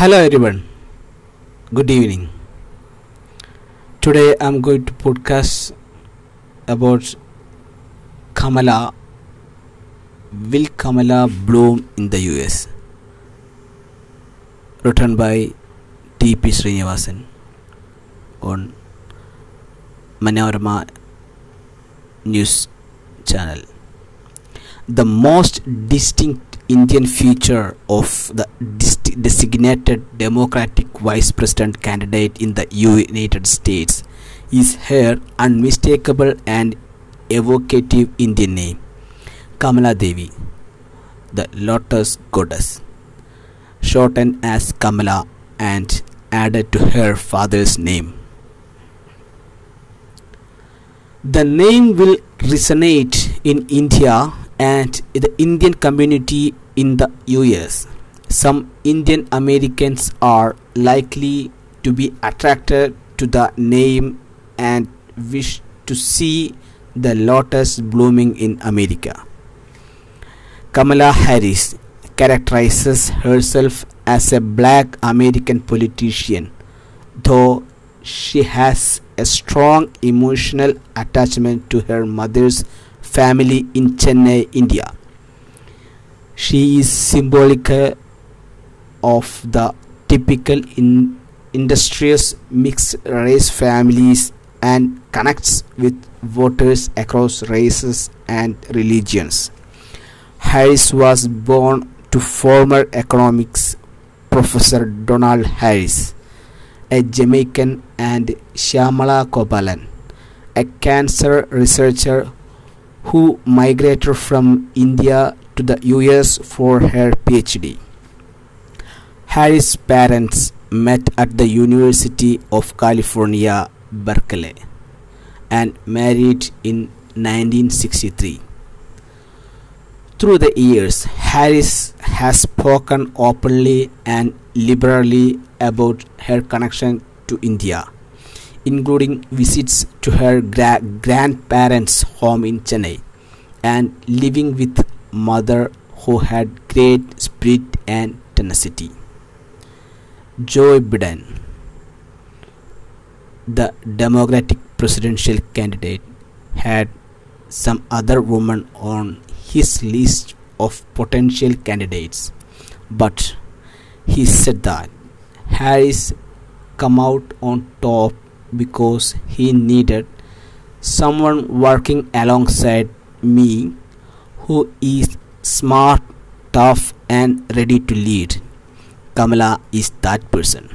Hello everyone. Good evening. Today I'm going to podcast about Kamala. Will Kamala bloom in the US? Written by T.P. Sreenivasan on Manorama News Channel. The most distinct Indian feature of the designated Democratic Vice President candidate in the United States is her unmistakable and evocative Indian name, Kamala Devi, the Lotus Goddess, shortened as Kamala and added to her father's name. The name will resonate in India and the Indian community in the US. Some Indian Americans are likely to be attracted to the name and wish to see the lotus blooming in America. Kamala Harris characterizes herself as a black American politician, though she has a strong emotional attachment to her mother's family in Chennai, India. She is symbolic of the typical in industrious mixed race families and connects with voters across races and religions. Harris was born to former economics professor Donald Harris, a Jamaican, and Shyamala Gopalan, a cancer researcher who migrated from India to the US for her PhD. Harris' parents met at the University of California, Berkeley, and married in 1963. Through the years, Harris has spoken openly and liberally about her connection to India, including visits to her gra- grandparents' home in Chennai and living with mother who had great spirit and tenacity. Joe Biden, the Democratic presidential candidate, had some other women on his list of potential candidates, but he said that Harris come out on top because he needed someone working alongside me who is smart, tough, and ready to lead. Kamala is that person.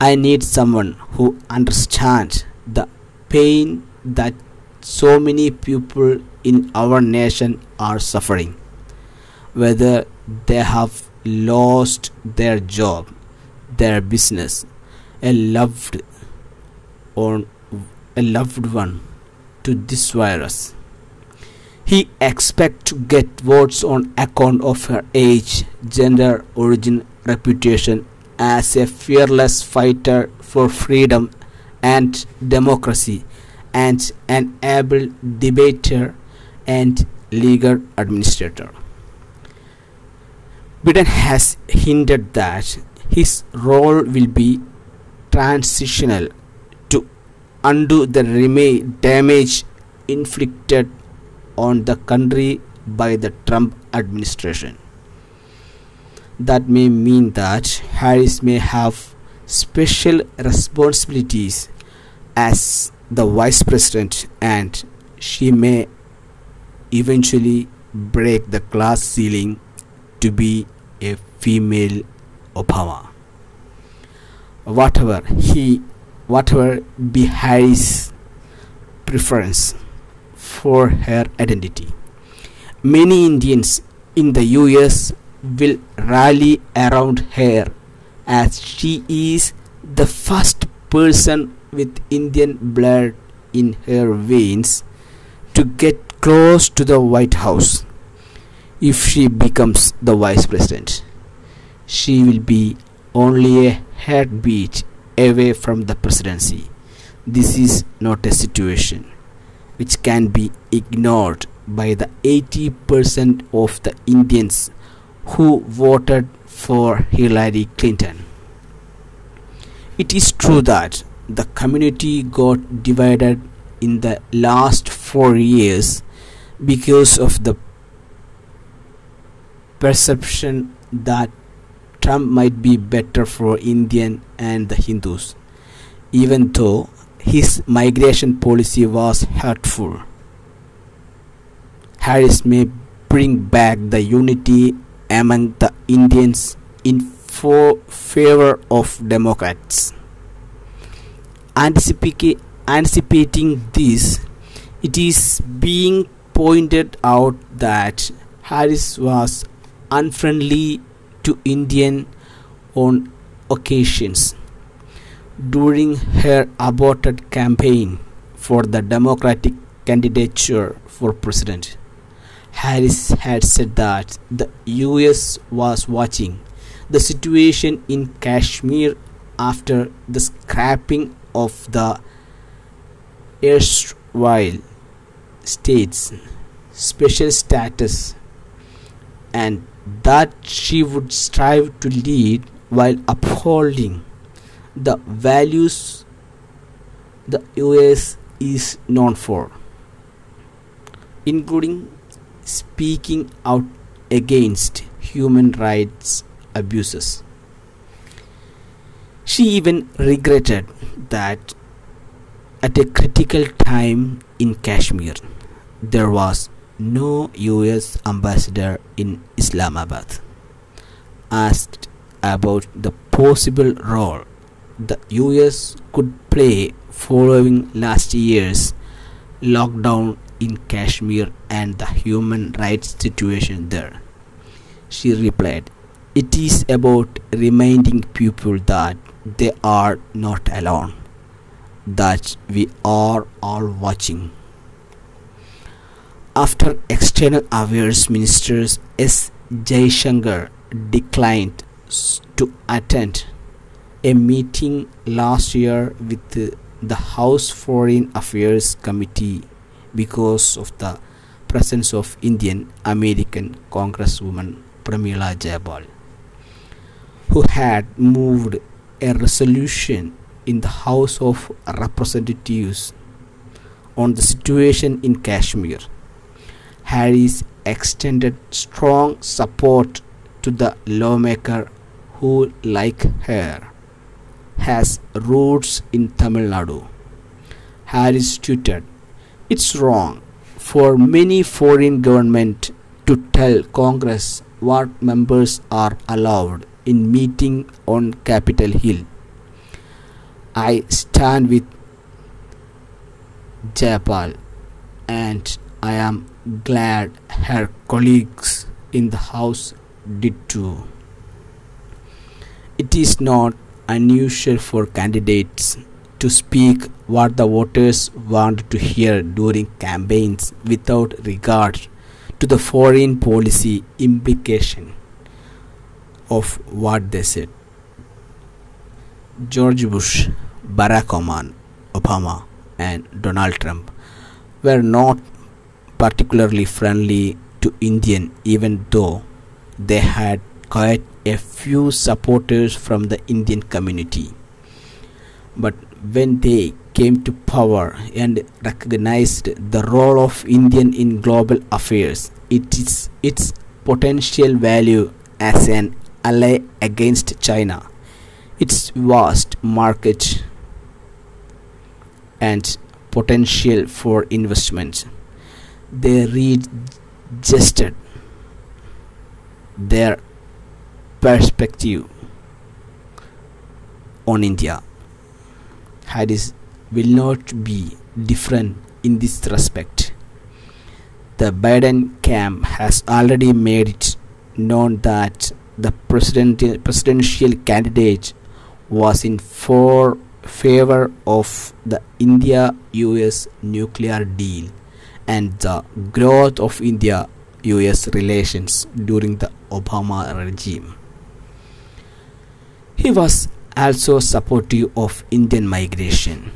I need someone who understands the pain that so many people in our nation are suffering, whether they have lost their job, their business, a loved or a loved one to this virus. He expects to get votes on account of her age, gender, origin, reputation as a fearless fighter for freedom and democracy and an able debater and legal administrator. Biden has hinted that his role will be transitional to undo the damage inflicted on the country by the Trump administration. That may mean that Harris may have special responsibilities as the vice president and she may eventually break the glass ceiling to be a female Obama. Whatever he whatever be Harris' preference for her identity. Many Indians in the US will rally around her as she is the first person with Indian blood in her veins to get close to the White House. If she becomes the vice president, she will be only a heartbeat away from the presidency. This is not a situation which can be ignored by the 80% of the Indians who voted for Hillary Clinton. It is true that the community got divided in the last four years because of the perception that Trump might be better for Indian and the Hindus, even though his migration policy was hurtful. Harris may bring back the unity among the Indians in favor of Democrats. Anticipating this, it is being pointed out that Harris was unfriendly to Indian on occasions during her aborted campaign for the Democratic candidature for president. Harris had said that the US was watching the situation in Kashmir after the scrapping of the erstwhile states special status and that she would strive to lead while upholding the values the US is known for, including speaking out against human rights abuses. She even regretted that at a critical time in Kashmir there was no US ambassador in Islamabad. Asked about the possible role the US could play following last year's lockdown in Kashmir and the human rights situation there. She replied, It is about reminding people that they are not alone, that we are all watching. After External Affairs Minister S. Jaishankar declined to attend a meeting last year with the House Foreign Affairs Committee because of the presence of Indian American Congresswoman Pramila Jayapal, who had moved a resolution in the House of Representatives on the situation in Kashmir. Harris extended strong support to the lawmaker who, like her, has roots in Tamil Nadu. Harris tweeted, It's wrong for many foreign government to tell Congress what members are allowed in meeting on Capitol Hill. I stand with Jayapal and I am glad her colleagues in the House did too. It is not unusual for candidates to speak what the voters want to hear during campaigns without regard to the foreign policy implication of what they said. George Bush, Barack Obama, and Donald Trump were not particularly friendly to Indian even though they had quite a few supporters from the Indian community. But when they came to power and recognized the role of Indian in global affairs, it is its potential value as an ally against China, its vast market and potential for investment. They readjusted their perspective on India. Harris will not be different in this respect. The Biden camp has already made it known that the president, presidential candidate was in for favor of the India US nuclear deal and the growth of India US relations during the Obama regime. He was also supportive of Indian migration.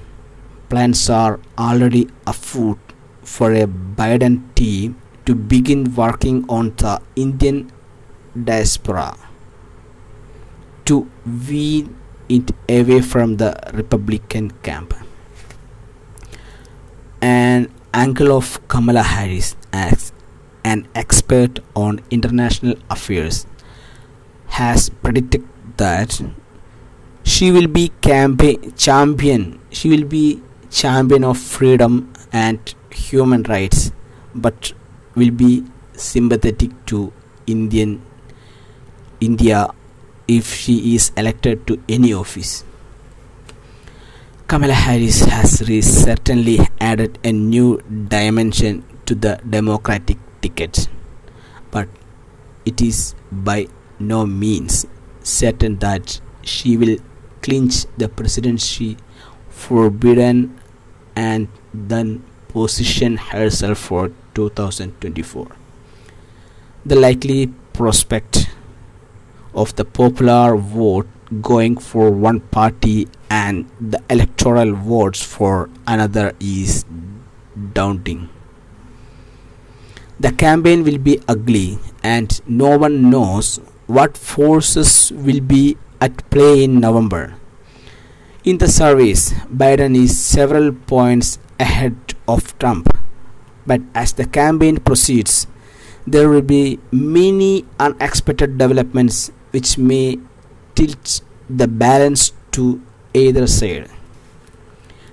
Plans are already afoot for a Biden team to begin working on the Indian diaspora to wean it away from the Republican camp. An uncle of Kamala Harris as an expert on international affairs has predicted that she will be champion she will be champion of freedom and human rights but will be sympathetic to Indian India if she is elected to any office. Kamala Harris has certainly added a new dimension to the Democratic ticket, but it is by no means certain that she will clinch the presidency for Biden and then position herself for 2024. The likely prospect of the popular vote going for one party and the electoral votes for another is daunting. The campaign will be ugly and no one knows what forces will be at play in November. In the surveys, Biden is several points ahead of Trump. But as the campaign proceeds, there will be many unexpected developments which may tilt the balance to either side.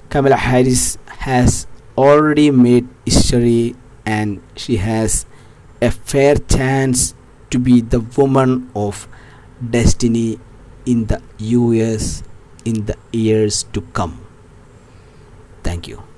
Kamala Harris has already made history and she has a fair chance to be the woman of destiny in the US in the years to come. Thank you.